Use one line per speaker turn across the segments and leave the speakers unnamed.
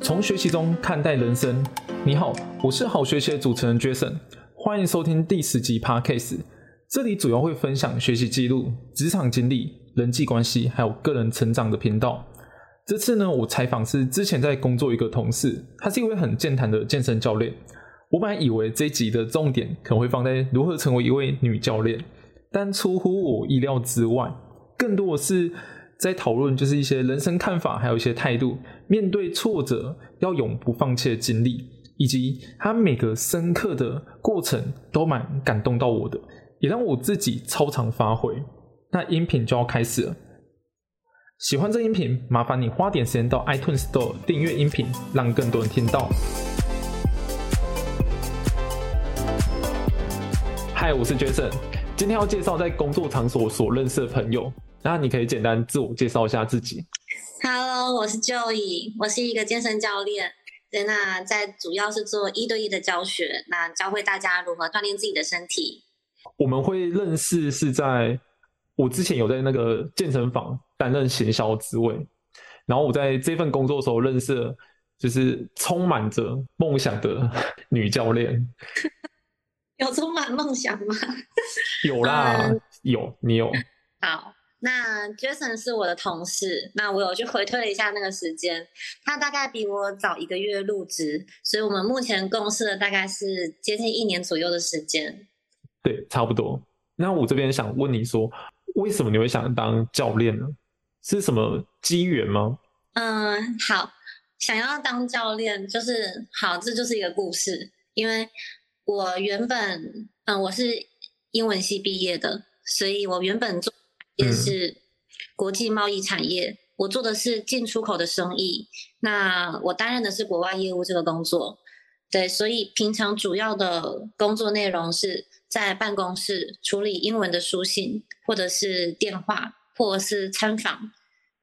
从学习中看待人生。你好，我是好学习的主持人 Jason，欢迎收听第十集 Podcast。这里主要会分享学习记录、职场经历、人际关系，还有个人成长的频道。这次呢，我采访是之前在工作一个同事，他是一位很健谈的健身教练。我本来以为这一集的重点可能会放在如何成为一位女教练，但出乎我意料之外，更多的是。在讨论就是一些人生看法，还有一些态度，面对挫折要永不放弃的经历，以及他每个深刻的过程都蛮感动到我的，也让我自己超常发挥。那音频就要开始了，喜欢这音频，麻烦你花点时间到 iTunes Store 订阅音频，让更多人听到。嗨，我是 Jason，今天要介绍在工作场所所认识的朋友。那你可以简单自我介绍一下自己。
Hello，我是 Joey，我是一个健身教练。对，那在主要是做一对一的教学，那教会大家如何锻炼自己的身体。
我们会认识是在我之前有在那个健身房担任行销职位，然后我在这份工作的时候认识了，就是充满着梦想的女教练。
有充满梦想吗？
有啦，有，你有。
好。那 Jason 是我的同事，那我有去回推了一下那个时间，他大概比我早一个月入职，所以我们目前共事了大概是接近一年左右的时间。
对，差不多。那我这边想问你说，为什么你会想当教练呢？是什么机缘吗？
嗯，好，想要当教练就是好，这就是一个故事。因为我原本嗯我是英文系毕业的，所以我原本做。也是国际贸易产业，我做的是进出口的生意。那我担任的是国外业务这个工作，对，所以平常主要的工作内容是在办公室处理英文的书信，或者是电话，或者是参访。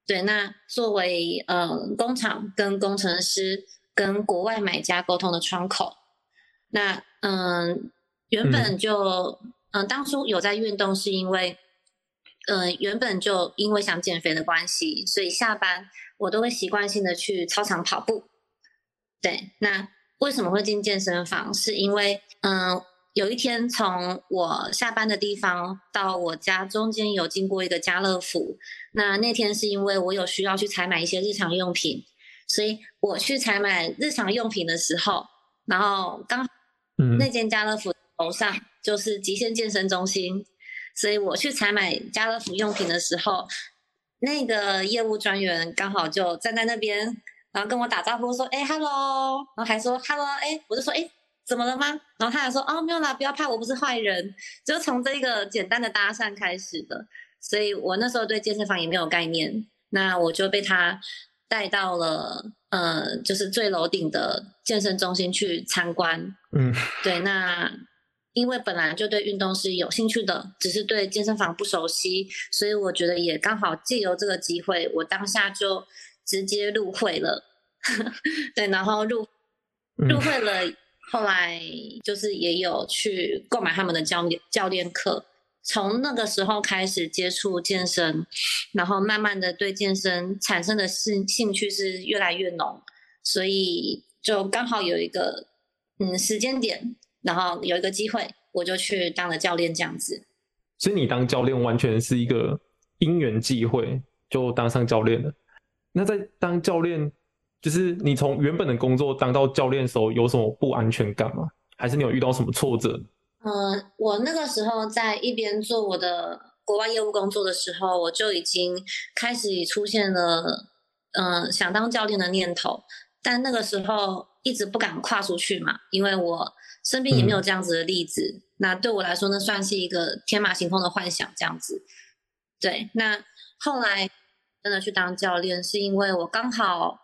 对，那作为呃工厂跟工程师跟国外买家沟通的窗口。那嗯，原本就嗯当初有在运动，是因为。嗯，原本就因为想减肥的关系，所以下班我都会习惯性的去操场跑步。对，那为什么会进健身房？是因为嗯，有一天从我下班的地方到我家中间有经过一个家乐福，那那天是因为我有需要去采买一些日常用品，所以我去采买日常用品的时候，然后刚那间家乐福楼上就是极限健身中心。所以我去采买家乐福用品的时候，那个业务专员刚好就站在那边，然后跟我打招呼说：“哎，hello。”然后还说：“hello。”哎，我就说：“哎，怎么了吗？”然后他还说：“哦，没有啦，不要怕，我不是坏人。”就从这个简单的搭讪开始的。所以我那时候对健身房也没有概念，那我就被他带到了呃，就是最楼顶的健身中心去参观。嗯，对，那。因为本来就对运动是有兴趣的，只是对健身房不熟悉，所以我觉得也刚好借由这个机会，我当下就直接入会了。对，然后入入会了，后来就是也有去购买他们的教练教练课，从那个时候开始接触健身，然后慢慢的对健身产生的兴兴趣是越来越浓，所以就刚好有一个嗯时间点。然后有一个机会，我就去当了教练，这样子。
所以你当教练完全是一个因缘际会，就当上教练了。那在当教练，就是你从原本的工作当到教练的时候，有什么不安全感吗？还是你有遇到什么挫折？
嗯，我那个时候在一边做我的国外业务工作的时候，我就已经开始出现了嗯想当教练的念头，但那个时候一直不敢跨出去嘛，因为我。身边也没有这样子的例子，那对我来说那，算是一个天马行空的幻想这样子。对，那后来真的去当教练，是因为我刚好，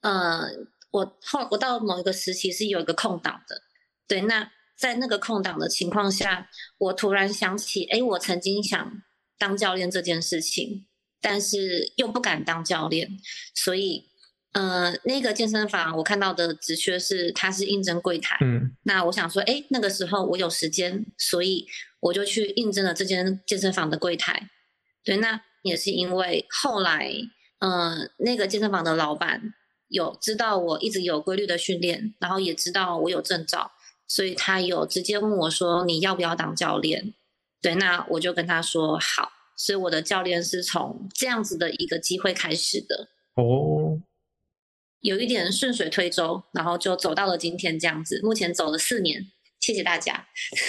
呃，我后我到某一个时期是有一个空档的。对，那在那个空档的情况下，我突然想起，哎，我曾经想当教练这件事情，但是又不敢当教练，所以。呃，那个健身房我看到的职缺是，它是应征柜台。嗯，那我想说，哎，那个时候我有时间，所以我就去应征了这间健身房的柜台。对，那也是因为后来，呃，那个健身房的老板有知道我一直有规律的训练，然后也知道我有证照，所以他有直接问我说你要不要当教练？对，那我就跟他说好。所以我的教练是从这样子的一个机会开始的
哦，
有一点顺水推舟，然后就走到了今天这样子。目前走了四年，谢谢大家。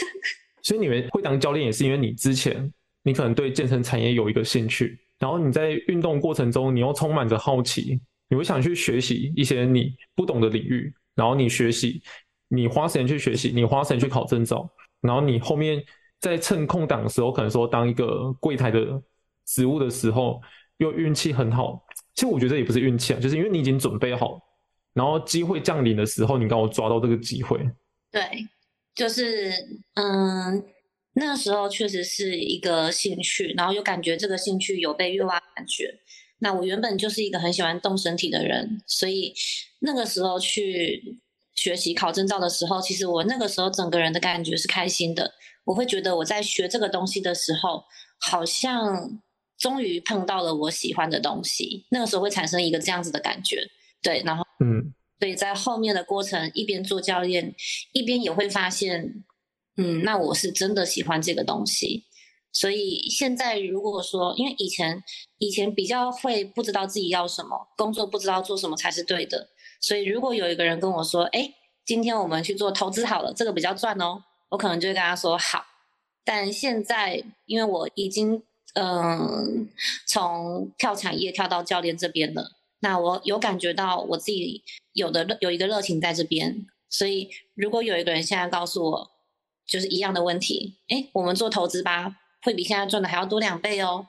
所以你们会当教练，也是因为你之前你可能对健身产业有一个兴趣，然后你在运动过程中，你又充满着好奇，你会想去学习一些你不懂的领域，然后你学习，你花时间去学习，你花时间去考证照，然后你后面。在趁空档的时候，可能说当一个柜台的职务的时候，又运气很好。其实我觉得也不是运气啊，就是因为你已经准备好，然后机会降临的时候，你刚好抓到这个机会。
对，就是嗯，那时候确实是一个兴趣，然后又感觉这个兴趣有被越挖感觉。那我原本就是一个很喜欢动身体的人，所以那个时候去学习考证照的时候，其实我那个时候整个人的感觉是开心的。我会觉得我在学这个东西的时候，好像终于碰到了我喜欢的东西。那个时候会产生一个这样子的感觉，对。然后，
嗯，
所以在后面的过程，一边做教练，一边也会发现，嗯，那我是真的喜欢这个东西。所以现在如果说，因为以前以前比较会不知道自己要什么，工作不知道做什么才是对的。所以如果有一个人跟我说，哎，今天我们去做投资好了，这个比较赚哦。我可能就会跟他说好，但现在因为我已经嗯从跳产业跳到教练这边的，那我有感觉到我自己有的有一个热情在这边，所以如果有一个人现在告诉我就是一样的问题，哎，我们做投资吧，会比现在赚的还要多两倍哦，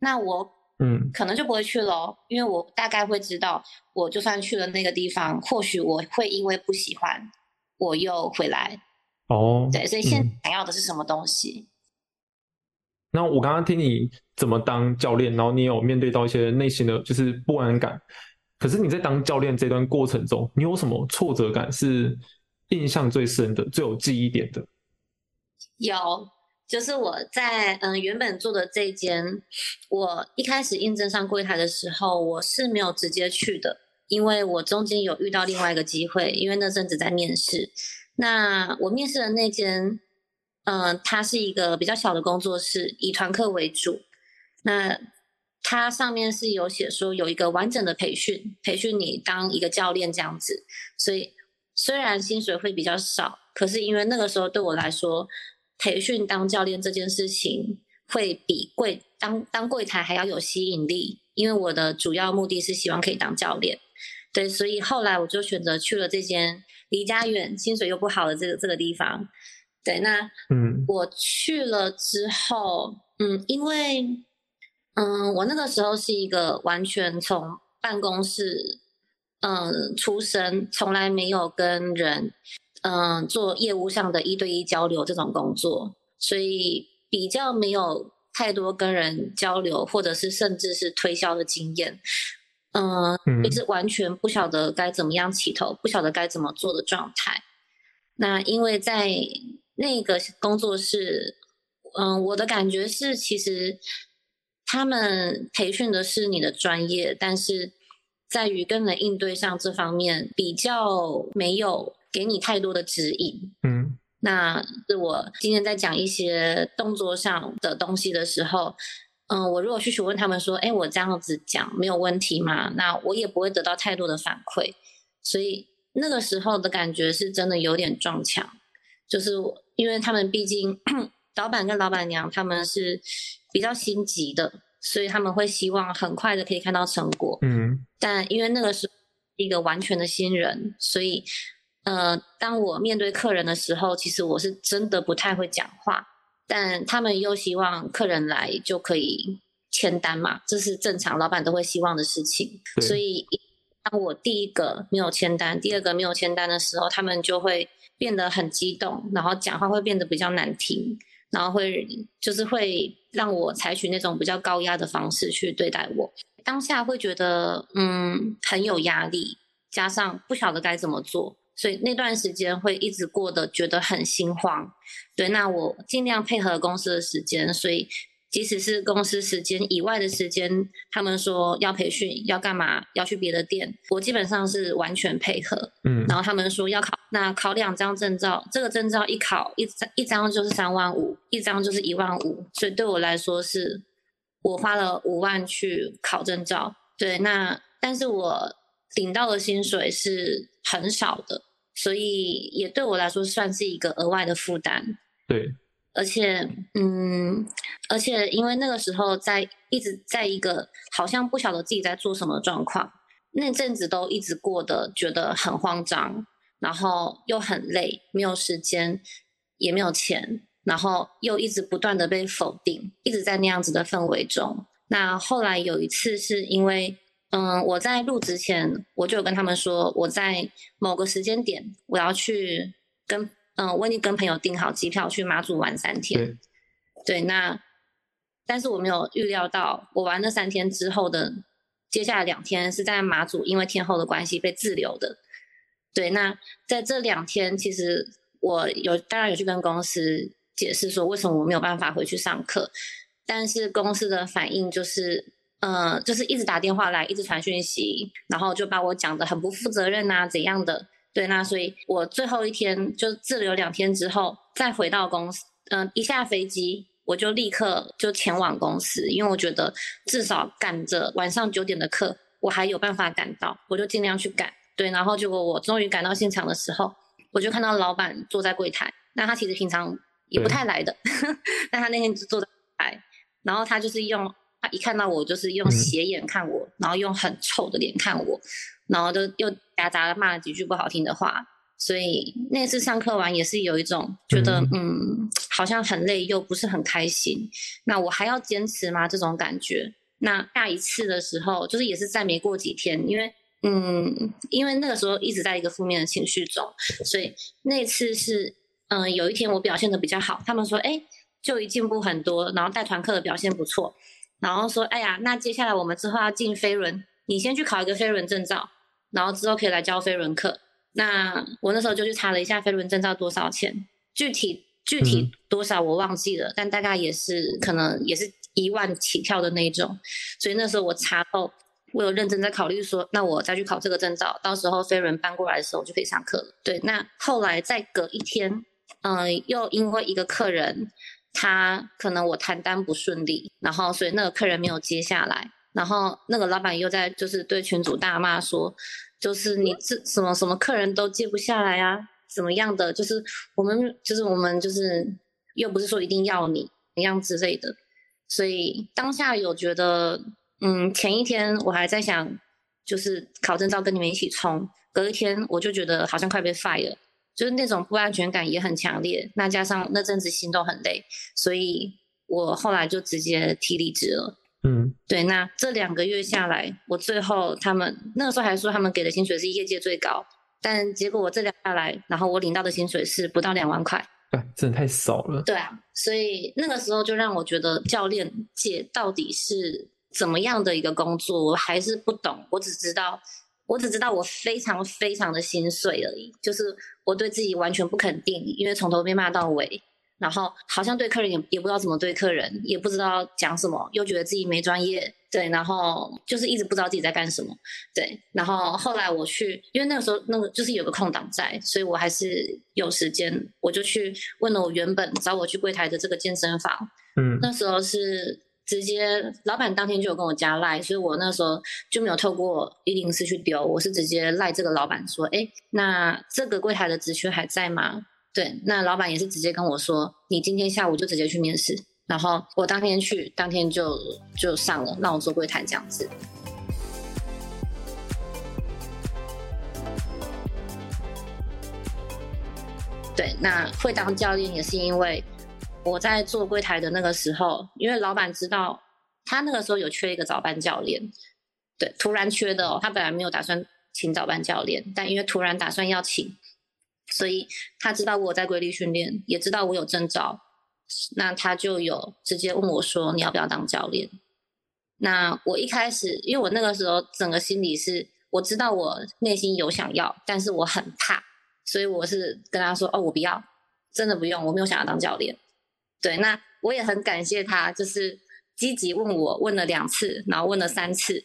那我
嗯。
可能就不会去了，因为我大概会知道，我就算去了那个地方，或许我会因为不喜欢，我又回来。
哦，
对，所以现在想要的是什么东西？
那我刚刚听你怎么当教练，然后你有面对到一些内心的就是不安感。可是你在当教练这段过程中，你有什么挫折感是印象最深的、最有记忆点的？
有，就是我在嗯原本做的这间，我一开始应征上柜台的时候，我是没有直接去的，因为我中间有遇到另外一个机会，因为那阵子在面试。那我面试的那间，嗯，它是一个比较小的工作室，以团课为主。那它上面是有写说有一个完整的培训，培训你当一个教练这样子。所以虽然薪水会比较少，可是因为那个时候对我来说，培训当教练这件事情会比柜当当柜台还要有吸引力，因为我的主要目的是希望可以当教练。对，所以后来我就选择去了这间。离家远、薪水又不好的这个这个地方，对，那
嗯，
我去了之后，嗯，因为嗯，我那个时候是一个完全从办公室嗯出身，从来没有跟人嗯做业务上的一对一交流这种工作，所以比较没有太多跟人交流，或者是甚至是推销的经验。嗯，就是完全不晓得该怎么样起头，不晓得该怎么做的状态。那因为在那个工作室，嗯，我的感觉是，其实他们培训的是你的专业，但是在于跟人应对上这方面比较没有给你太多的指引。
嗯，
那是我今天在讲一些动作上的东西的时候。嗯，我如果去询问他们说，哎，我这样子讲没有问题吗？那我也不会得到太多的反馈，所以那个时候的感觉是真的有点撞墙，就是因为他们毕竟老板跟老板娘他们是比较心急的，所以他们会希望很快的可以看到成果。
嗯，
但因为那个是一个完全的新人，所以呃，当我面对客人的时候，其实我是真的不太会讲话。但他们又希望客人来就可以签单嘛，这是正常老板都会希望的事情。所以当我第一个没有签单，第二个没有签单的时候，他们就会变得很激动，然后讲话会变得比较难听，然后会就是会让我采取那种比较高压的方式去对待我。当下会觉得嗯很有压力，加上不晓得该怎么做。所以那段时间会一直过得觉得很心慌，对，那我尽量配合公司的时间，所以即使是公司时间以外的时间，他们说要培训要干嘛，要去别的店，我基本上是完全配合。
嗯，
然后他们说要考，那考两张证照，这个证照一考一张一张就是三万五，一张就是一万五，所以对我来说是，我花了五万去考证照。对，那但是我领到的薪水是很少的，所以也对我来说算是一个额外的负担。
对。
而且，嗯，而且因为那个时候在一直在一个好像不晓得自己在做什么状况，那阵子都一直过得觉得很慌张，然后又很累，没有时间，也没有钱，然后又一直不断的被否定，一直在那样子的氛围中。那后来有一次是因为，嗯，我在入职前我就有跟他们说，我在某个时间点我要去跟。嗯，我已经跟朋友订好机票去马祖玩三天。对，那但是我没有预料到，我玩那三天之后的接下来两天是在马祖，因为天后的关系被滞留的。对，那在这两天，其实我有当然有去跟公司解释说为什么我没有办法回去上课，但是公司的反应就是，呃，就是一直打电话来，一直传讯息，然后就把我讲的很不负责任啊，怎样的。对，那所以我最后一天就滞留两天之后，再回到公司，嗯，一下飞机我就立刻就前往公司，因为我觉得至少赶着晚上九点的课，我还有办法赶到，我就尽量去赶。对，然后结果我终于赶到现场的时候，我就看到老板坐在柜台，那他其实平常也不太来的，但他那天就坐在台，然后他就是用他一看到我就是用斜眼看我，然后用很臭的脸看我。然后就又夹杂了骂了几句不好听的话，所以那次上课完也是有一种觉得嗯，好像很累又不是很开心。那我还要坚持吗？这种感觉。那下一次的时候，就是也是再没过几天，因为嗯，因为那个时候一直在一个负面的情绪中，所以那次是嗯，有一天我表现的比较好，他们说哎，就已进步很多，然后带团课的表现不错，然后说哎呀，那接下来我们之后要进飞轮，你先去考一个飞轮证照。然后之后可以来教飞轮课。那我那时候就去查了一下飞轮证照多少钱，具体具体多少我忘记了，但大概也是可能也是一万起跳的那一种。所以那时候我查后，我有认真在考虑说，那我再去考这个证照，到时候飞轮搬过来的时候我就可以上课了。对，那后来再隔一天，嗯，又因为一个客人，他可能我谈单不顺利，然后所以那个客人没有接下来。然后那个老板又在就是对群主大骂说，就是你这什么什么客人都接不下来啊，怎么样的？就是我们就是我们就是又不是说一定要你怎样之类的。所以当下有觉得，嗯，前一天我还在想，就是考证照跟你们一起冲，隔一天我就觉得好像快被 fire，就是那种不安全感也很强烈。那加上那阵子心都很累，所以我后来就直接提离职了。
嗯，
对，那这两个月下来，我最后他们那个时候还说他们给的薪水是业界最高，但结果我这两下来，然后我领到的薪水是不到两万块，
啊，真的太少了。
对啊，所以那个时候就让我觉得教练界到底是怎么样的一个工作，我还是不懂。我只知道，我只知道我非常非常的心碎而已，就是我对自己完全不肯定，因为从头被骂到尾。然后好像对客人也也不知道怎么对客人，也不知道讲什么，又觉得自己没专业，对，然后就是一直不知道自己在干什么，对。然后后来我去，因为那个时候那个就是有个空档在，所以我还是有时间，我就去问了我原本找我去柜台的这个健身房，
嗯，
那时候是直接老板当天就有跟我加赖，所以我那时候就没有透过一零四去丢，我是直接赖这个老板说，哎，那这个柜台的职缺还在吗？对，那老板也是直接跟我说，你今天下午就直接去面试，然后我当天去，当天就就上了，让我做柜台这样子。对，那会当教练也是因为我在做柜台的那个时候，因为老板知道他那个时候有缺一个早班教练，对，突然缺的哦，他本来没有打算请早班教练，但因为突然打算要请。所以他知道我在规律训练，也知道我有证照，那他就有直接问我说：“你要不要当教练？”那我一开始，因为我那个时候整个心里是，我知道我内心有想要，但是我很怕，所以我是跟他说：“哦，我不要，真的不用，我没有想要当教练。”对，那我也很感谢他，就是积极问我，问了两次，然后问了三次，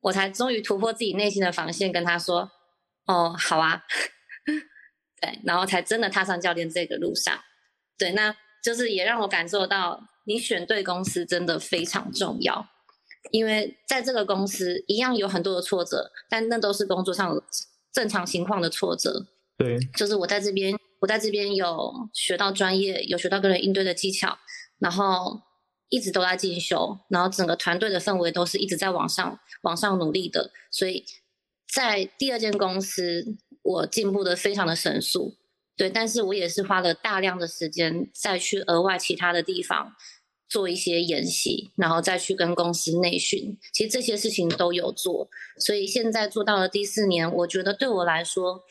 我才终于突破自己内心的防线，跟他说：“哦，好啊。”对，然后才真的踏上教练这个路上。对，那就是也让我感受到，你选对公司真的非常重要。因为在这个公司一样有很多的挫折，但那都是工作上正常情况的挫折。
对，
就是我在这边，我在这边有学到专业，有学到跟人应对的技巧，然后一直都在进修，然后整个团队的氛围都是一直在往上、往上努力的。所以在第二间公司，我进步的非常的神速。对，但是我也是花了大量的时间再去额外其他的地方。做一些研习，然后再去跟公司内训，其实这些事情都有做，所以现在做到了第四年，我觉得对我来说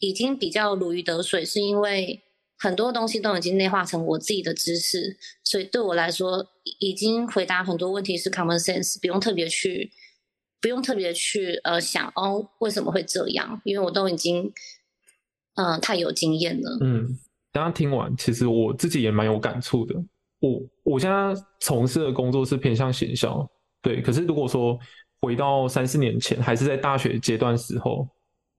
已经比较如鱼得水，是因为很多东西都已经内化成我自己的知识，所以对我来说已经回答很多问题是 common sense，不用特别去不用特别去呃想哦为什么会这样，因为我都已经嗯太有经验了。
嗯，刚刚听完，其实我自己也蛮有感触的。我我现在从事的工作是偏向行销，对。可是如果说回到三四年前，还是在大学阶段时候，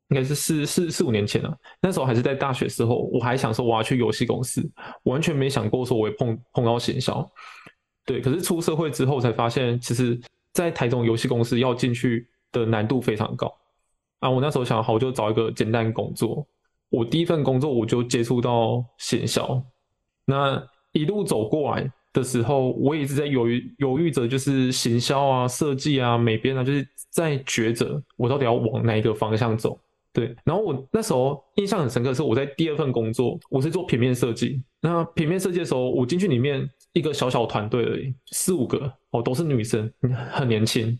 应该是四四四五年前了。那时候还是在大学时候，我还想说我要去游戏公司，完全没想过说我会碰碰到行销。对，可是出社会之后才发现，其实，在台中游戏公司要进去的难度非常高。啊，我那时候想好，我就找一个简单工作。我第一份工作我就接触到行销，那。一路走过来的时候，我一直在犹豫犹豫着，就是行销啊、设计啊、美编啊，就是在抉择我到底要往哪一个方向走。对，然后我那时候印象很深刻，是我在第二份工作，我是做平面设计。那平面设计的时候，我进去里面一个小小团队而已，四五个哦，都是女生，很年轻。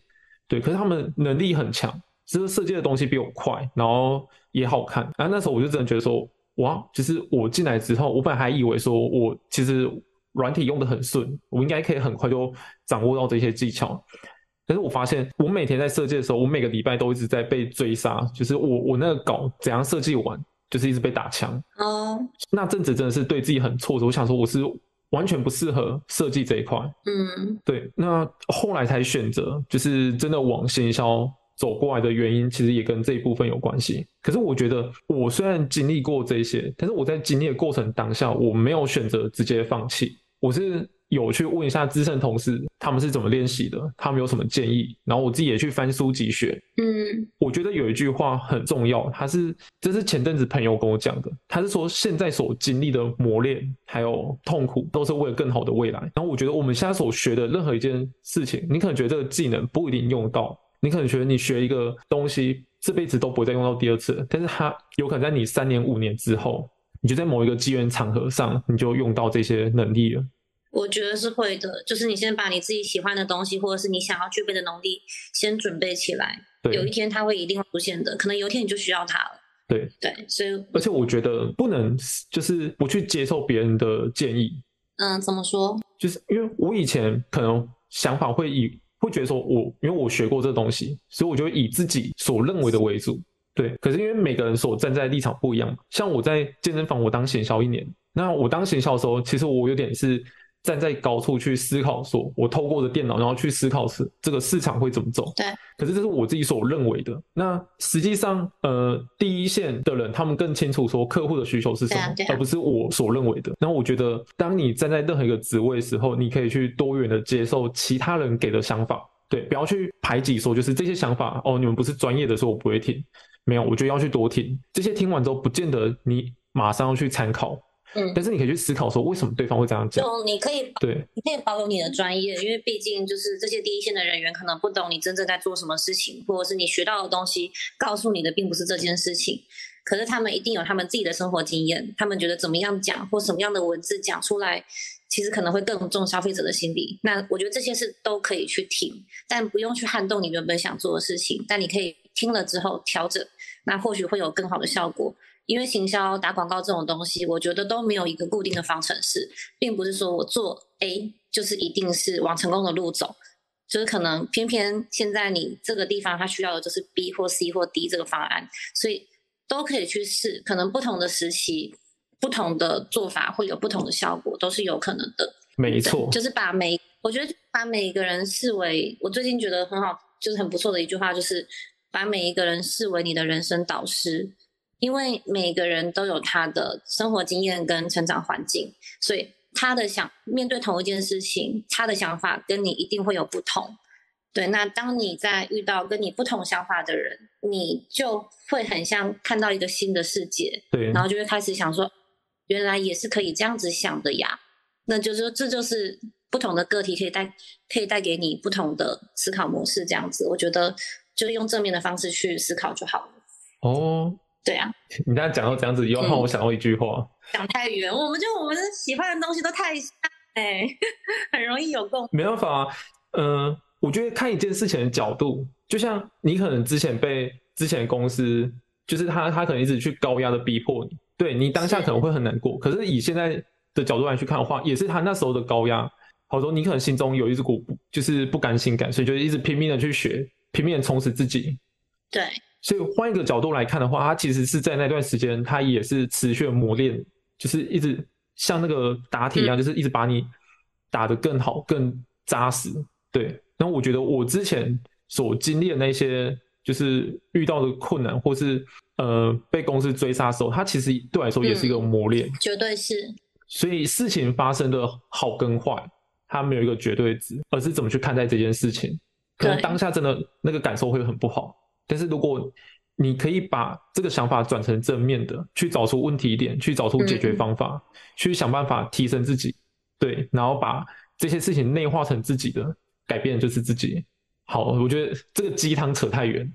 对，可是他们能力很强，就是设计的东西比我快，然后也好看。然后那时候我就真的觉得说。哇！其实我进来之后，我本来还以为说我其实软体用的很顺，我应该可以很快就掌握到这些技巧。可是我发现，我每天在设计的时候，我每个礼拜都一直在被追杀，就是我我那个稿怎样设计完，就是一直被打枪。哦，那阵子真的是对自己很挫折。我想说，我是完全不适合设计这一块。嗯，对。那后来才选择，就是真的往行销。走过来的原因，其实也跟这一部分有关系。可是我觉得，我虽然经历过这些，但是我在经历的过程当下，我没有选择直接放弃，我是。有去问一下资深同事，他们是怎么练习的，他们有什么建议，然后我自己也去翻书籍学。嗯，我觉得有一句话很重要，他是这是前阵子朋友跟我讲的，他是说现在所经历的磨练还有痛苦，都是为了更好的未来。然后我觉得我们现在所学的任何一件事情，你可能觉得这个技能不一定用到，你可能觉得你学一个东西这辈子都不会再用到第二次，但是它有可能在你三年五年之后，你就在某一个机缘场合上，你就用到这些能力了。
我觉得是会的，就是你先把你自己喜欢的东西，或者是你想要具备的能力，先准备起来。有一天它会一定会出现的，可能有一天你就需要它了。
对
对，所以
而且我觉得不能就是不去接受别人的建议。
嗯，怎么说？
就是因为我以前可能想法会以会觉得说我因为我学过这东西，所以我就以自己所认为的为主。对，可是因为每个人所站在立场不一样，像我在健身房我当行销一年，那我当行销的时候，其实我有点是。站在高处去思考，说我透过的电脑，然后去思考是这个市场会怎么走。
对。
可是这是我自己所认为的。那实际上，呃，第一线的人他们更清楚说客户的需求是什么，而不是我所认为的。然后我觉得，当你站在任何一个职位时候，你可以去多元的接受其他人给的想法，对，不要去排挤说就是这些想法哦，你们不是专业的，说我不会听。没有，我觉得要去多听。这些听完之后，不见得你马上要去参考。嗯，但是你可以去思考说，为什么对方会这样讲？
就你可以
对，
你可以保有你的专业，因为毕竟就是这些第一线的人员可能不懂你真正在做什么事情，或者是你学到的东西告诉你的并不是这件事情。可是他们一定有他们自己的生活经验，他们觉得怎么样讲或什么样的文字讲出来，其实可能会更重消费者的心理。那我觉得这些是都可以去听，但不用去撼动你原本想做的事情。但你可以听了之后调整，那或许会有更好的效果。因为行销打广告这种东西，我觉得都没有一个固定的方程式，并不是说我做 A 就是一定是往成功的路走，就是可能偏偏现在你这个地方它需要的就是 B 或 C 或 D 这个方案，所以都可以去试，可能不同的时期、不同的做法会有不同的效果，都是有可能的。
没错，
就是把每我觉得把每一个人视为我最近觉得很好，就是很不错的一句话，就是把每一个人视为你的人生导师，因为每个人都有他的生活经验跟成长环境，所以他的想面对同一件事情，他的想法跟你一定会有不同。对，那当你在遇到跟你不同想法的人，你就会很像看到一个新的世界，
对，
然后就会开始想说，原来也是可以这样子想的呀。那就是说，这就是不同的个体可以带可以带给你不同的思考模式，这样子，我觉得就用正面的方式去思考就好了。
哦，
对啊，
你刚才讲到这样子，又让我想到一句话，
讲太远，我们就我们喜欢的东西都太像哎，很容易有共，
没办法，嗯。我觉得看一件事情的角度，就像你可能之前被之前公司，就是他他可能一直去高压的逼迫你，对你当下可能会很难过。可是以现在的角度来去看的话，也是他那时候的高压。好多你可能心中有一股就是不甘心感，所以就一直拼命的去学，拼命的充实自己。
对。
所以换一个角度来看的话，他其实是在那段时间，他也是持续的磨练，就是一直像那个打铁一样，就是一直把你打得更好、更扎实。对。那我觉得我之前所经历的那些，就是遇到的困难，或是呃被公司追杀的时候，他其实对我来说也是一个磨练，
绝对是。
所以事情发生的好跟坏，它没有一个绝对值，而是怎么去看待这件事情。可能当下真的那个感受会很不好，但是如果你可以把这个想法转成正面的，去找出问题点，去找出解决方法，去想办法提升自己，对，然后把这些事情内化成自己的。改变就是自己。好，我觉得这个鸡汤扯太远。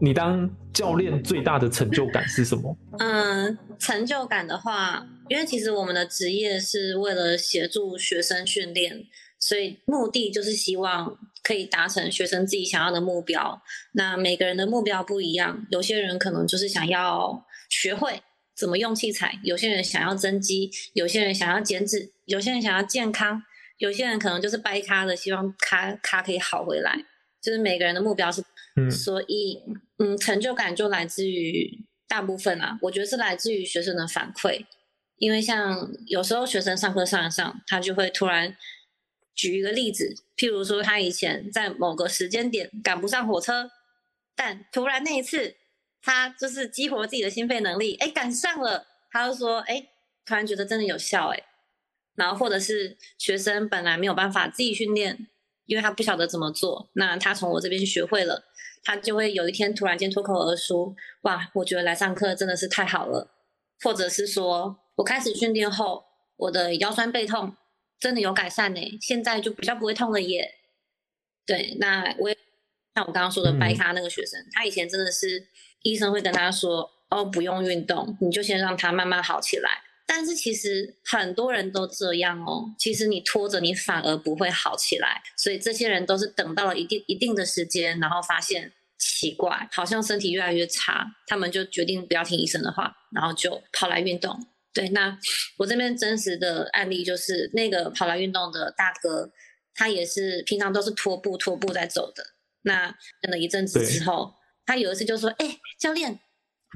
你当教练最大的成就感是什么？
嗯，成就感的话。因为其实我们的职业是为了协助学生训练，所以目的就是希望可以达成学生自己想要的目标。那每个人的目标不一样，有些人可能就是想要学会怎么用器材，有些人想要增肌，有些人想要减脂，有些人想要健康，有些人可能就是掰咖的，希望咖咖可以好回来。就是每个人的目标是，所以嗯，成就感就来自于大部分啊，我觉得是来自于学生的反馈。因为像有时候学生上课上一上，他就会突然举一个例子，譬如说他以前在某个时间点赶不上火车，但突然那一次他就是激活自己的心肺能力，哎，赶上了，他就说，哎，突然觉得真的有效，哎，然后或者是学生本来没有办法自己训练，因为他不晓得怎么做，那他从我这边学会了，他就会有一天突然间脱口而出，哇，我觉得来上课真的是太好了，或者是说。我开始训练后，我的腰酸背痛真的有改善呢，现在就比较不会痛了耶。对，那我也像我刚刚说的白咖那个学生，他以前真的是医生会跟他说，哦，不用运动，你就先让他慢慢好起来。但是其实很多人都这样哦，其实你拖着你反而不会好起来。所以这些人都是等到了一定一定的时间，然后发现奇怪，好像身体越来越差，他们就决定不要听医生的话，然后就跑来运动。对，那我这边真实的案例就是那个跑来运动的大哥，他也是平常都是拖步拖步在走的。那等了一阵子之后，他有一次就说：“哎，教练，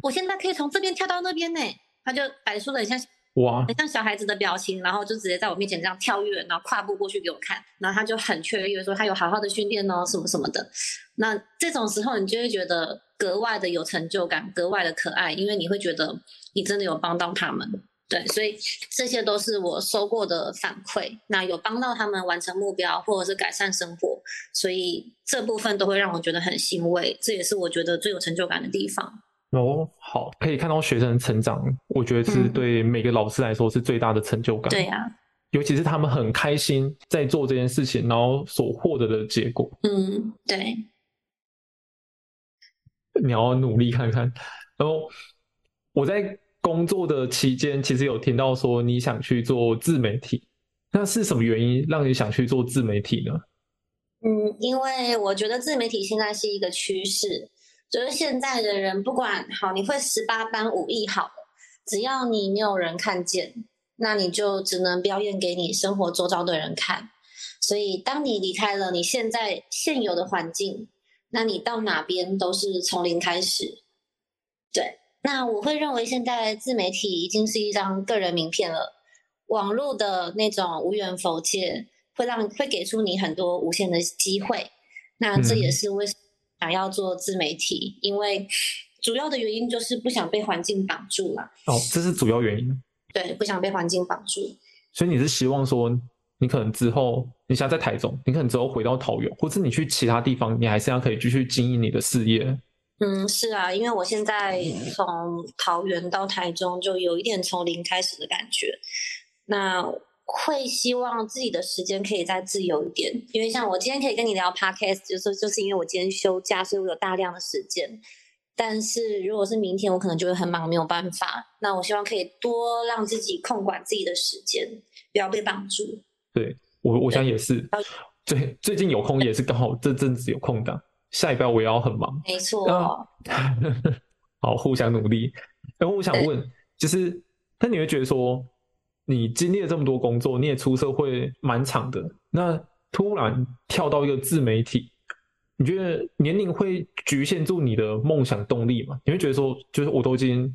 我现在可以从这边跳到那边呢。”他就摆出了很像哇，很像小孩子的表情，然后就直接在我面前这样跳跃，然后跨步过去给我看。然后他就很雀跃说：“他有好好的训练哦，什么什么的。”那这种时候，你就会觉得格外的有成就感，格外的可爱，因为你会觉得你真的有帮到他们。对，所以这些都是我收过的反馈，那有帮到他们完成目标，或者是改善生活，所以这部分都会让我觉得很欣慰，这也是我觉得最有成就感的地方。
哦，好，可以看到学生成长，我觉得是对每个老师来说是最大的成就感。
对呀，
尤其是他们很开心在做这件事情，然后所获得的结果。
嗯，对。
你要努力看看，然后我在。工作的期间，其实有听到说你想去做自媒体，那是什么原因让你想去做自媒体呢？
嗯，因为我觉得自媒体现在是一个趋势，就是现在的人不管好，你会十八般武艺好，只要你没有人看见，那你就只能表演给你生活周遭的人看。所以，当你离开了你现在现有的环境，那你到哪边都是从零开始。对，那我会认为现在自媒体已经是一张个人名片了。网络的那种无缘否界，会让会给出你很多无限的机会。那这也是为什么想要做自媒体，因为主要的原因就是不想被环境绑住了。
哦，这是主要原因。
对，不想被环境绑住。
所以你是希望说？你可能之后，你现在在台中，你可能之后回到桃园，或者你去其他地方，你还是要可以继续经营你的事业。
嗯，是啊，因为我现在从桃园到台中，就有一点从零开始的感觉。那会希望自己的时间可以再自由一点，因为像我今天可以跟你聊 podcast，就是就是因为我今天休假，所以我有大量的时间。但是如果是明天，我可能就会很忙，没有办法。那我希望可以多让自己控管自己的时间，不要被绑住。
对我，我想也是。最最近有空也是刚好这阵子有空档，下一步我也要很忙。
没错。
好，互相努力。然后我想问，就是，那你会觉得说，你经历了这么多工作，你也出社会蛮长的，那突然跳到一个自媒体，你觉得年龄会局限住你的梦想动力吗？你会觉得说，就是我都已经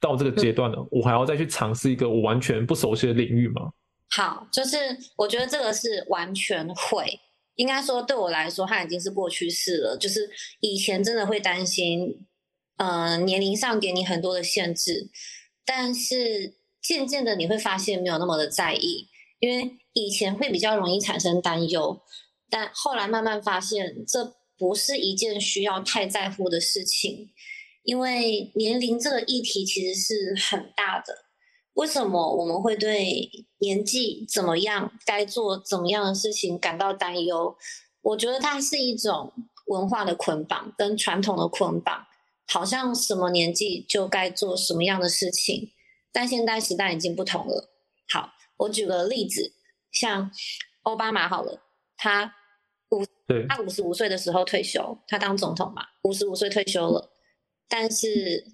到这个阶段了，我还要再去尝试一个我完全不熟悉的领域吗？
好，就是我觉得这个是完全会，应该说对我来说，它已经是过去式了。就是以前真的会担心，呃，年龄上给你很多的限制，但是渐渐的你会发现没有那么的在意，因为以前会比较容易产生担忧，但后来慢慢发现这不是一件需要太在乎的事情，因为年龄这个议题其实是很大的。为什么我们会对年纪怎么样、该做怎么样的事情感到担忧？我觉得它是一种文化的捆绑，跟传统的捆绑，好像什么年纪就该做什么样的事情。但现代时代已经不同了。好，我举个例子，像奥巴马好了，他五他五十五岁的时候退休，他当总统嘛，五十五岁退休了。但是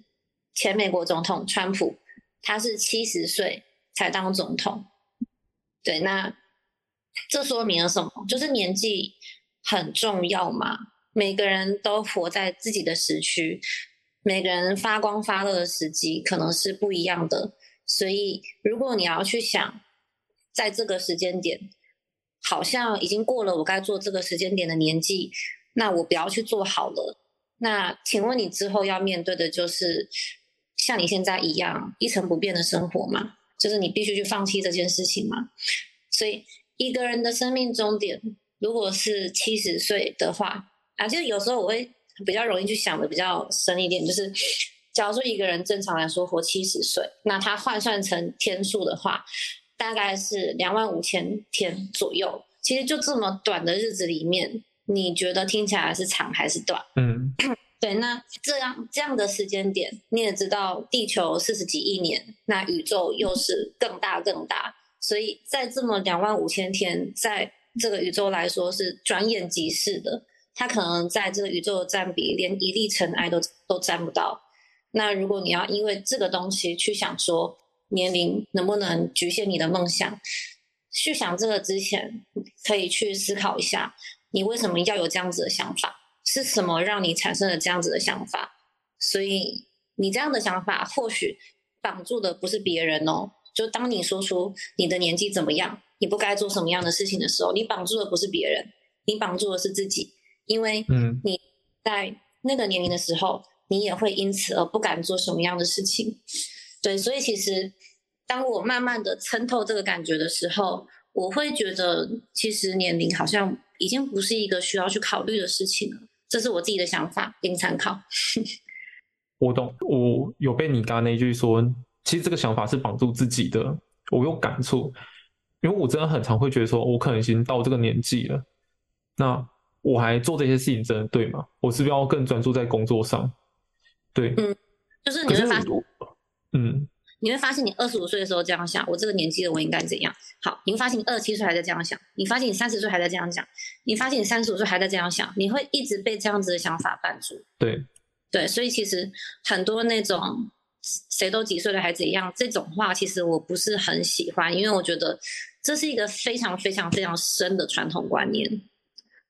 前美国总统川普。他是七十岁才当总统，对，那这说明了什么？就是年纪很重要嘛。每个人都活在自己的时区，每个人发光发热的时机可能是不一样的。所以，如果你要去想，在这个时间点，好像已经过了我该做这个时间点的年纪，那我不要去做好了。那请问你之后要面对的就是？像你现在一样一成不变的生活嘛，就是你必须去放弃这件事情嘛。所以一个人的生命终点，如果是七十岁的话啊，就有时候我会比较容易去想的比较深一点，就是假如说一个人正常来说活七十岁，那他换算成天数的话，大概是两万五千天左右。其实就这么短的日子里面，你觉得听起来是长还是短？嗯。对，那这样这样的时间点，你也知道，地球四十几亿年，那宇宙又是更大更大，所以在这么两万五千天，在这个宇宙来说是转眼即逝的。它可能在这个宇宙的占比，连一粒尘埃都都占不到。那如果你要因为这个东西去想说年龄能不能局限你的梦想，去想这个之前，可以去思考一下，你为什么要有这样子的想法。是什么让你产生了这样子的想法？所以你这样的想法或许绑住的不是别人哦。就当你说出你的年纪怎么样，你不该做什么样的事情的时候，你绑住的不是别人，你绑住的是自己。因为你在那个年龄的时候，你也会因此而不敢做什么样的事情。对，所以其实当我慢慢的参透这个感觉的时候，我会觉得其实年龄好像已经不是一个需要去考虑的事情了。这是我自己的想法，给你参考。
我懂，我有被你刚刚那句说，其实这个想法是绑住自己的，我有感触，因为我真的很常会觉得说，我可能已经到这个年纪了，那我还做这些事情真的对吗？我是不是要更专注在工作上？对，
嗯，就是你会发现，
嗯。
你会发现，你二十五岁的时候这样想，我这个年纪的我应该怎样？好，你会发现你二十七岁还在这样想，你发现你三十岁还在这样想，你发现你三十五岁还在这样想，你会一直被这样子的想法绊住。
对，
对，所以其实很多那种谁都几岁的孩子一样，这种话其实我不是很喜欢，因为我觉得这是一个非常非常非常深的传统观念。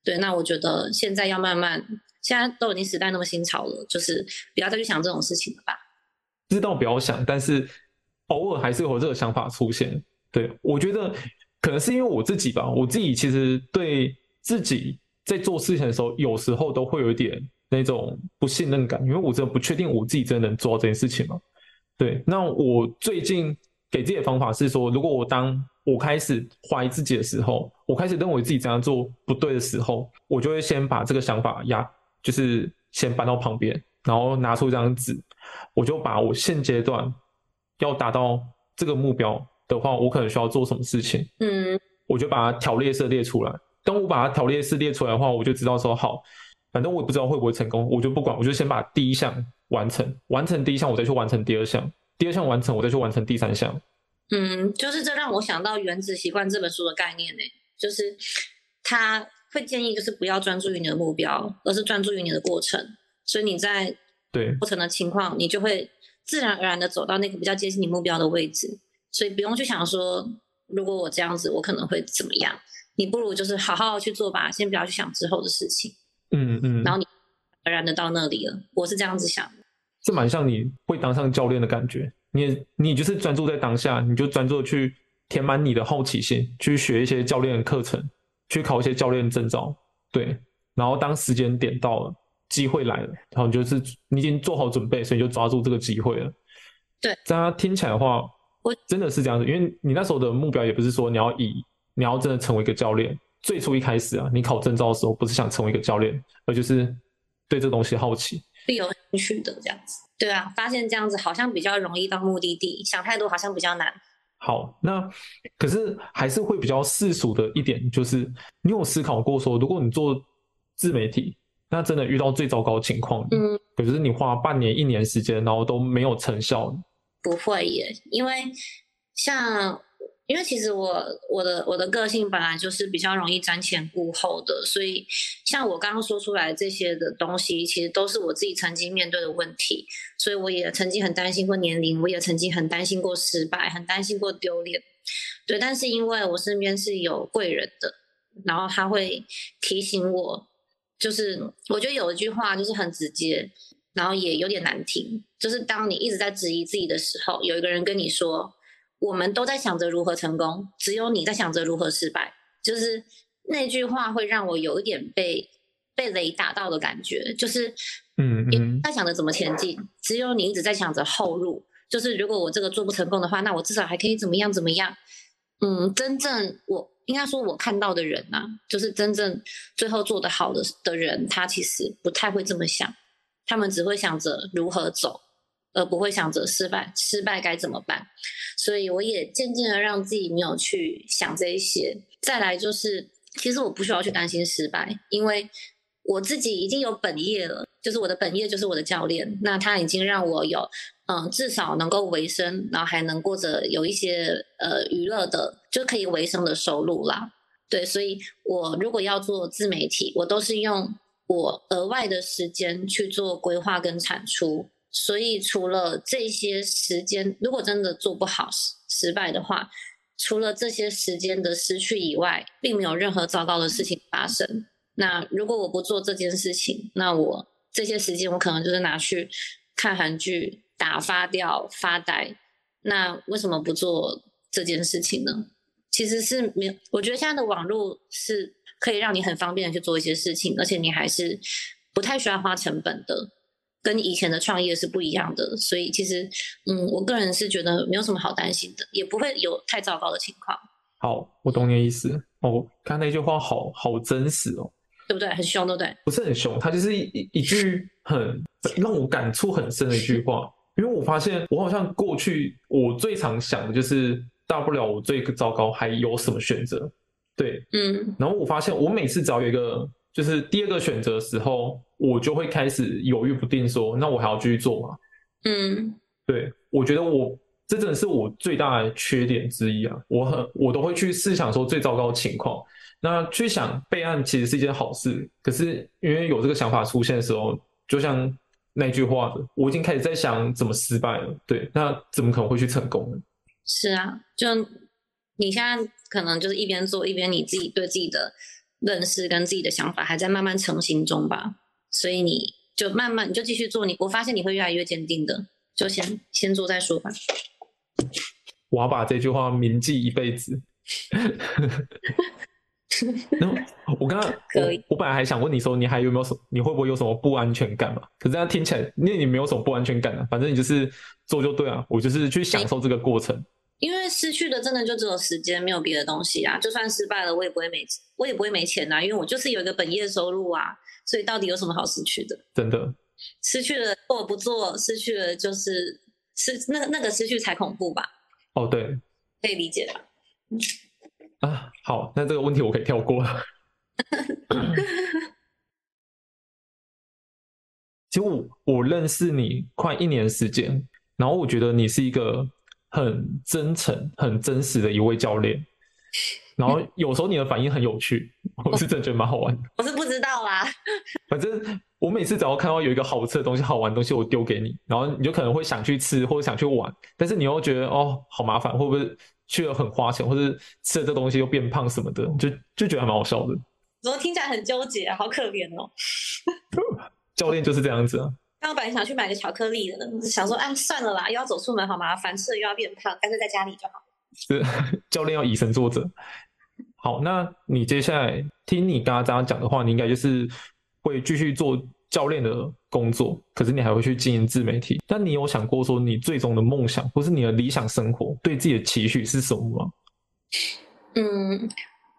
对，那我觉得现在要慢慢，现在都已经时代那么新潮了，就是不要再去想这种事情了吧。
知道不要想，但是偶尔还是有这个想法出现。对我觉得可能是因为我自己吧，我自己其实对自己在做事情的时候，有时候都会有一点那种不信任感，因为我真的不确定我自己真的能做到这件事情吗？对，那我最近给自己的方法是说，如果我当我开始怀疑自己的时候，我开始认为自己这样做不对的时候，我就会先把这个想法压，就是先搬到旁边，然后拿出一张纸，我就把我现阶段要达到这个目标的话，我可能需要做什么事情，
嗯
我就把它条列式列出来。当我把它条列式列出来的话，我就知道说好，反正我也不知道会不会成功，我就不管，我就先把第一项完成，完成第一项，我再去完成第二项，第二项完成，我再去完成第三项。
嗯，就是这让我想到《原子习惯》这本书的概念呢，就是他会建议就是不要专注于你的目标，而是专注于你的过程。所以你在
对，
过程的情况，你就会自然而然的走到那个比较接近你目标的位置。所以不用去想说，如果我这样子，我可能会怎么样。你不如就是好好去做吧，先不要去想之后的事情，
嗯嗯，
然后你而然的到那里了。我是这样子想的。
这蛮像你会当上教练的感觉。你你就是专注在当下，你就专注去填满你的好奇心，去学一些教练的课程，去考一些教练证照。对，然后当时间点到了，机会来了，然后你就是你已经做好准备，所以你就抓住这个机会了。
对，
这样听起来的话，
我
真的是这样子，因为你那时候的目标也不是说你要以你要真的成为一个教练。最初一开始啊，你考证照的时候不是想成为一个教练，而就是对这东西好奇。
必有兴趣的这样子，对啊，发现这样子好像比较容易到目的地，想太多好像比较难。
好，那可是还是会比较世俗的一点，就是你有思考过说，如果你做自媒体，那真的遇到最糟糕的情况，
嗯，
可是你花半年、一年时间，然后都没有成效，
不会耶，因为像因为其实我我的我的个性本来就是比较容易瞻前顾后的，所以像我刚刚说出来这些的东西，其实都是我自己曾经面对的问题，所以我也曾经很担心过年龄，我也曾经很担心过失败，很担心过丢脸，对，但是因为我身边是有贵人的，然后他会提醒我，就是我觉得有一句话就是很直接，然后也有点难听，就是当你一直在质疑自己的时候，有一个人跟你说。我们都在想着如何成功，只有你在想着如何失败。就是那句话会让我有一点被被雷打到的感觉，就是
嗯嗯，
在想着怎么前进，只有你一直在想着后路。就是如果我这个做不成功的话，那我至少还可以怎么样怎么样？嗯，真正我应该说我看到的人啊，就是真正最后做得好的的人，他其实不太会这么想，他们只会想着如何走。而不会想着失败，失败该怎么办？所以我也渐渐的让自己没有去想这一些。再来就是，其实我不需要去担心失败，因为我自己已经有本业了，就是我的本业就是我的教练。那他已经让我有，嗯，至少能够维生，然后还能过着有一些呃娱乐的，就可以维生的收入啦。对，所以我如果要做自媒体，我都是用我额外的时间去做规划跟产出。所以，除了这些时间，如果真的做不好失失败的话，除了这些时间的失去以外，并没有任何糟糕的事情发生。那如果我不做这件事情，那我这些时间我可能就是拿去看韩剧、打发掉、发呆。那为什么不做这件事情呢？其实是没有，我觉得现在的网络是可以让你很方便的去做一些事情，而且你还是不太需要花成本的。跟以前的创业是不一样的，所以其实，嗯，我个人是觉得没有什么好担心的，也不会有太糟糕的情况。
好，我懂你的意思。哦，刚才那句话好好真实哦，
对不对？很凶，对不对？
不是很凶，它就是一一句很让我感触很深的一句话。因为我发现，我好像过去我最常想的就是，大不了我最糟糕，还有什么选择？对，
嗯。
然后我发现，我每次只要有一个。就是第二个选择的时候，我就会开始犹豫不定，说那我还要继续做吗？
嗯，
对，我觉得我这真的是我最大的缺点之一啊。我很我都会去试想说最糟糕的情况，那去想备案其实是一件好事。可是因为有这个想法出现的时候，就像那句话的，我已经开始在想怎么失败了。对，那怎么可能会去成功呢？
是啊，就你现在可能就是一边做一边你自己对自己的认识跟自己的想法还在慢慢成型中吧，所以你就慢慢你就继续做，你我发现你会越来越坚定的，就先先做再说吧。
我要把这句话铭记一辈子。然后我刚刚
可以
我，我本来还想问你说，你还有没有什么，你会不会有什么不安全感嘛？可是这样听起来，因为你没有什么不安全感啊，反正你就是做就对啊，我就是去享受这个过程。
因为失去的真的就只有时间，没有别的东西啊。就算失败了，我也不会没我也不会没钱啊，因为我就是有一个本业收入啊。所以到底有什么好失去的？
真的，
失去了或不做，失去了就是失那个那个失去才恐怖吧？
哦，对
可以理解吧？
啊，好，那这个问题我可以跳过了。其实我我认识你快一年时间，然后我觉得你是一个很真诚、很真实的一位教练。然后有时候你的反应很有趣，我是真的觉得蛮好玩的。
我是不知道啦。
反正我每次只要看到有一个好吃的东西、好玩的东西，我丢给你，然后你就可能会想去吃或者想去玩，但是你又觉得哦好麻烦，会不会去了很花钱，或者吃了这东西又变胖什么的，就就觉得还蛮好笑的。
怎么听起来很纠结啊？好可怜哦。
教练就是这样子啊。
本来想去买个巧克力的，想说，哎，算了啦，又要走出门，好麻烦，吃了又要变胖，干脆在家里就好。
是 教练要以身作则。好，那你接下来听你刚刚这样讲的话，你应该就是会继续做教练的工作，可是你还会去经营自媒体。但你有想过说，你最终的梦想或是你的理想生活，对自己的期许是什么吗？
嗯，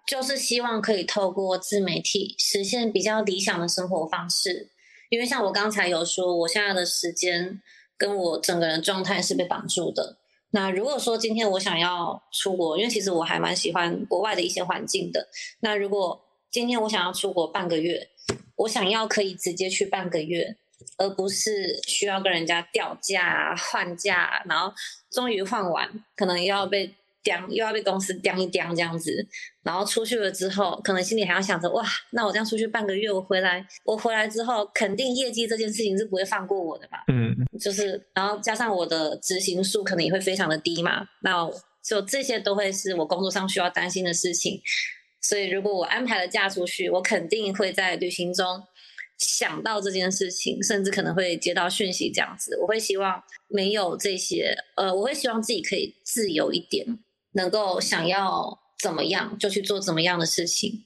就是希望可以透过自媒体实现比较理想的生活方式。因为像我刚才有说，我现在的时间跟我整个人状态是被绑住的。那如果说今天我想要出国，因为其实我还蛮喜欢国外的一些环境的。那如果今天我想要出国半个月，我想要可以直接去半个月，而不是需要跟人家调价、换价，然后终于换完，可能又要被刁，又要被公司刁一刁这样子。然后出去了之后，可能心里还要想着，哇，那我这样出去半个月，我回来，我回来之后，肯定业绩这件事情是不会放过我的吧？
嗯，
就是，然后加上我的执行数可能也会非常的低嘛，那就这些都会是我工作上需要担心的事情。所以如果我安排了假出去，我肯定会在旅行中想到这件事情，甚至可能会接到讯息这样子。我会希望没有这些，呃，我会希望自己可以自由一点，能够想要怎么样就去做怎么样的事情。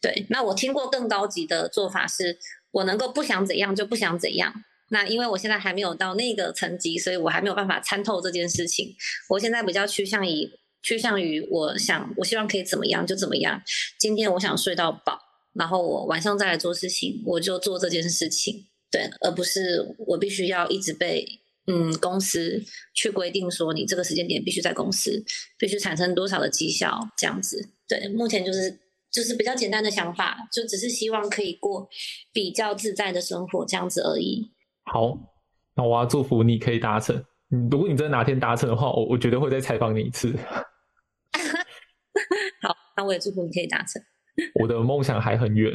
对，那我听过更高级的做法是，我能够不想怎样就不想怎样。那因为我现在还没有到那个层级，所以我还没有办法参透这件事情。我现在比较趋向于趋向于我想，我希望可以怎么样就怎么样。今天我想睡到饱，然后我晚上再来做事情，我就做这件事情。对，而不是我必须要一直被嗯公司去规定说你这个时间点必须在公司，必须产生多少的绩效这样子。对，目前就是就是比较简单的想法，就只是希望可以过比较自在的生活这样子而已。
好，那我要祝福你可以达成。嗯，如果你真的哪天达成的话，我我绝对会再采访你一次。
好，那我也祝福你可以达成。
我的梦想还很远，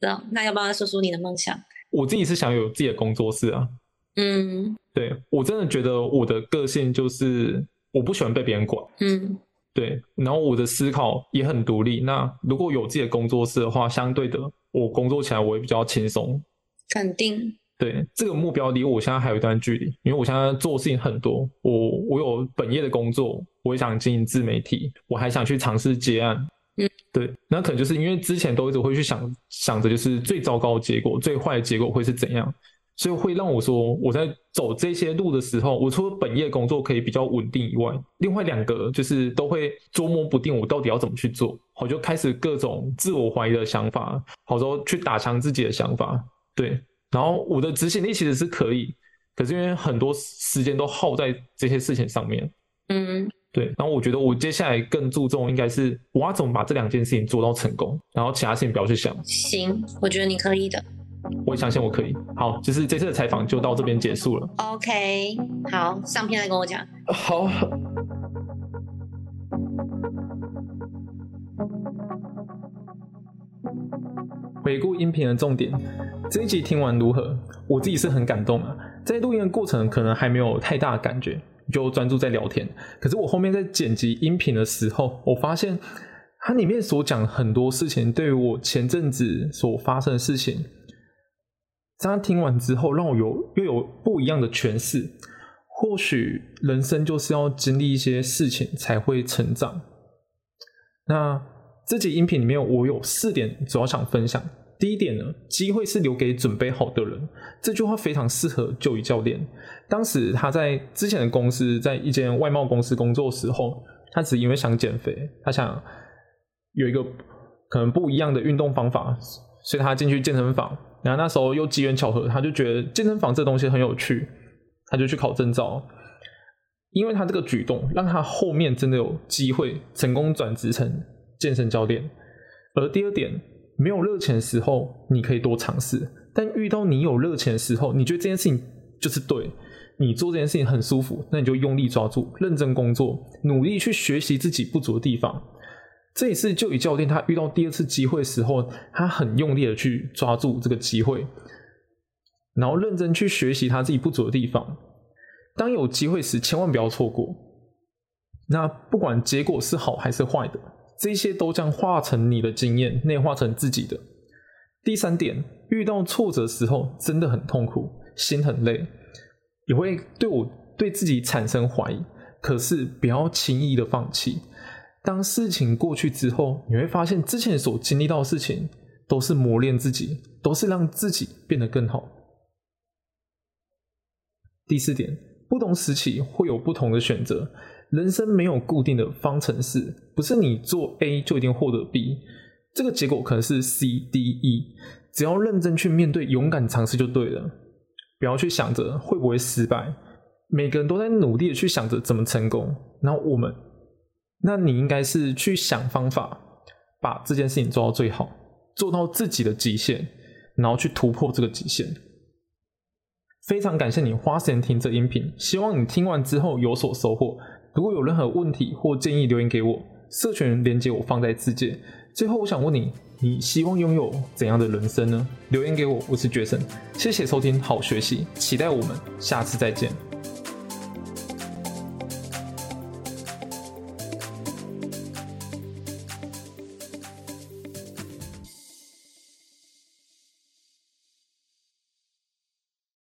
那那要不要说说你的梦想？
我自己是想有自己的工作室啊。
嗯
对我真的觉得我的个性就是我不喜欢被别人管，
嗯
对，然后我的思考也很独立。那如果有自己的工作室的话，相对的我工作起来我也比较轻松。
肯定。
对，这个目标离我现在还有一段距离，因为我现在做的事情很多，我我有本业的工作，我也想经营自媒体，我还想去尝试接案。
嗯，
对，那可能就是因为之前都一直会去想想着，就是最糟糕的结果、最坏的结果会是怎样，所以会让我说我在走这些路的时候，我除了本业工作可以比较稳定以外，另外两个就是都会捉摸不定我到底要怎么去做，我就开始各种自我怀疑的想法，好说去打强自己的想法，对。然后我的执行力其实是可以，可是因为很多时间都耗在这些事情上面，
嗯
对。然后我觉得我接下来更注重应该是我要怎么把这两件事情做到成功，然后其他事情不要去想。
行，我觉得你可以的。
我也相信我可以。好，就是这次的采访就到这边结束了。
OK，好，上片再跟我讲。
好。回顾音频的重点，这一集听完如何？我自己是很感动啊，在录音的过程可能还没有太大的感觉，就专注在聊天。可是我后面在剪辑音频的时候，我发现它里面所讲很多事情，对于我前阵子所发生的事情，这样听完之后，让我有又有不一样的诠释。或许人生就是要经历一些事情才会成长。那这集音频里面，我有四点主要想分享。第一点呢，机会是留给准备好的人。这句话非常适合就医教练。当时他在之前的公司，在一间外贸公司工作时候，他只因为想减肥，他想有一个可能不一样的运动方法，所以他进去健身房。然后那时候又机缘巧合，他就觉得健身房这东西很有趣，他就去考证照。因为他这个举动，让他后面真的有机会成功转职成健身教练。而第二点，没有热钱的时候，你可以多尝试；但遇到你有热钱的时候，你觉得这件事情就是对，你做这件事情很舒服，那你就用力抓住，认真工作，努力去学习自己不足的地方。这也是就以教练他遇到第二次机会的时候，他很用力的去抓住这个机会，然后认真去学习他自己不足的地方。当有机会时，千万不要错过。那不管结果是好还是坏的，这些都将化成你的经验，内化成自己的。第三点，遇到挫折时候真的很痛苦，心很累，也会对我对自己产生怀疑。可是不要轻易的放弃。当事情过去之后，你会发现之前所经历到的事情，都是磨练自己，都是让自己变得更好。第四点。不同时期会有不同的选择，人生没有固定的方程式，不是你做 A 就一定获得 B，这个结果可能是 C、D、E，只要认真去面对，勇敢尝试就对了，不要去想着会不会失败，每个人都在努力的去想着怎么成功，然后我们，那你应该是去想方法，把这件事情做到最好，做到自己的极限，然后去突破这个极限。非常感谢你花时间听这音频，希望你听完之后有所收获。如果有任何问题或建议，留言给我，社群连接我放在字界。最后，我想问你，你希望拥有怎样的人生呢？留言给我，我是绝生。谢谢收听，好学习，期待我们下次再见。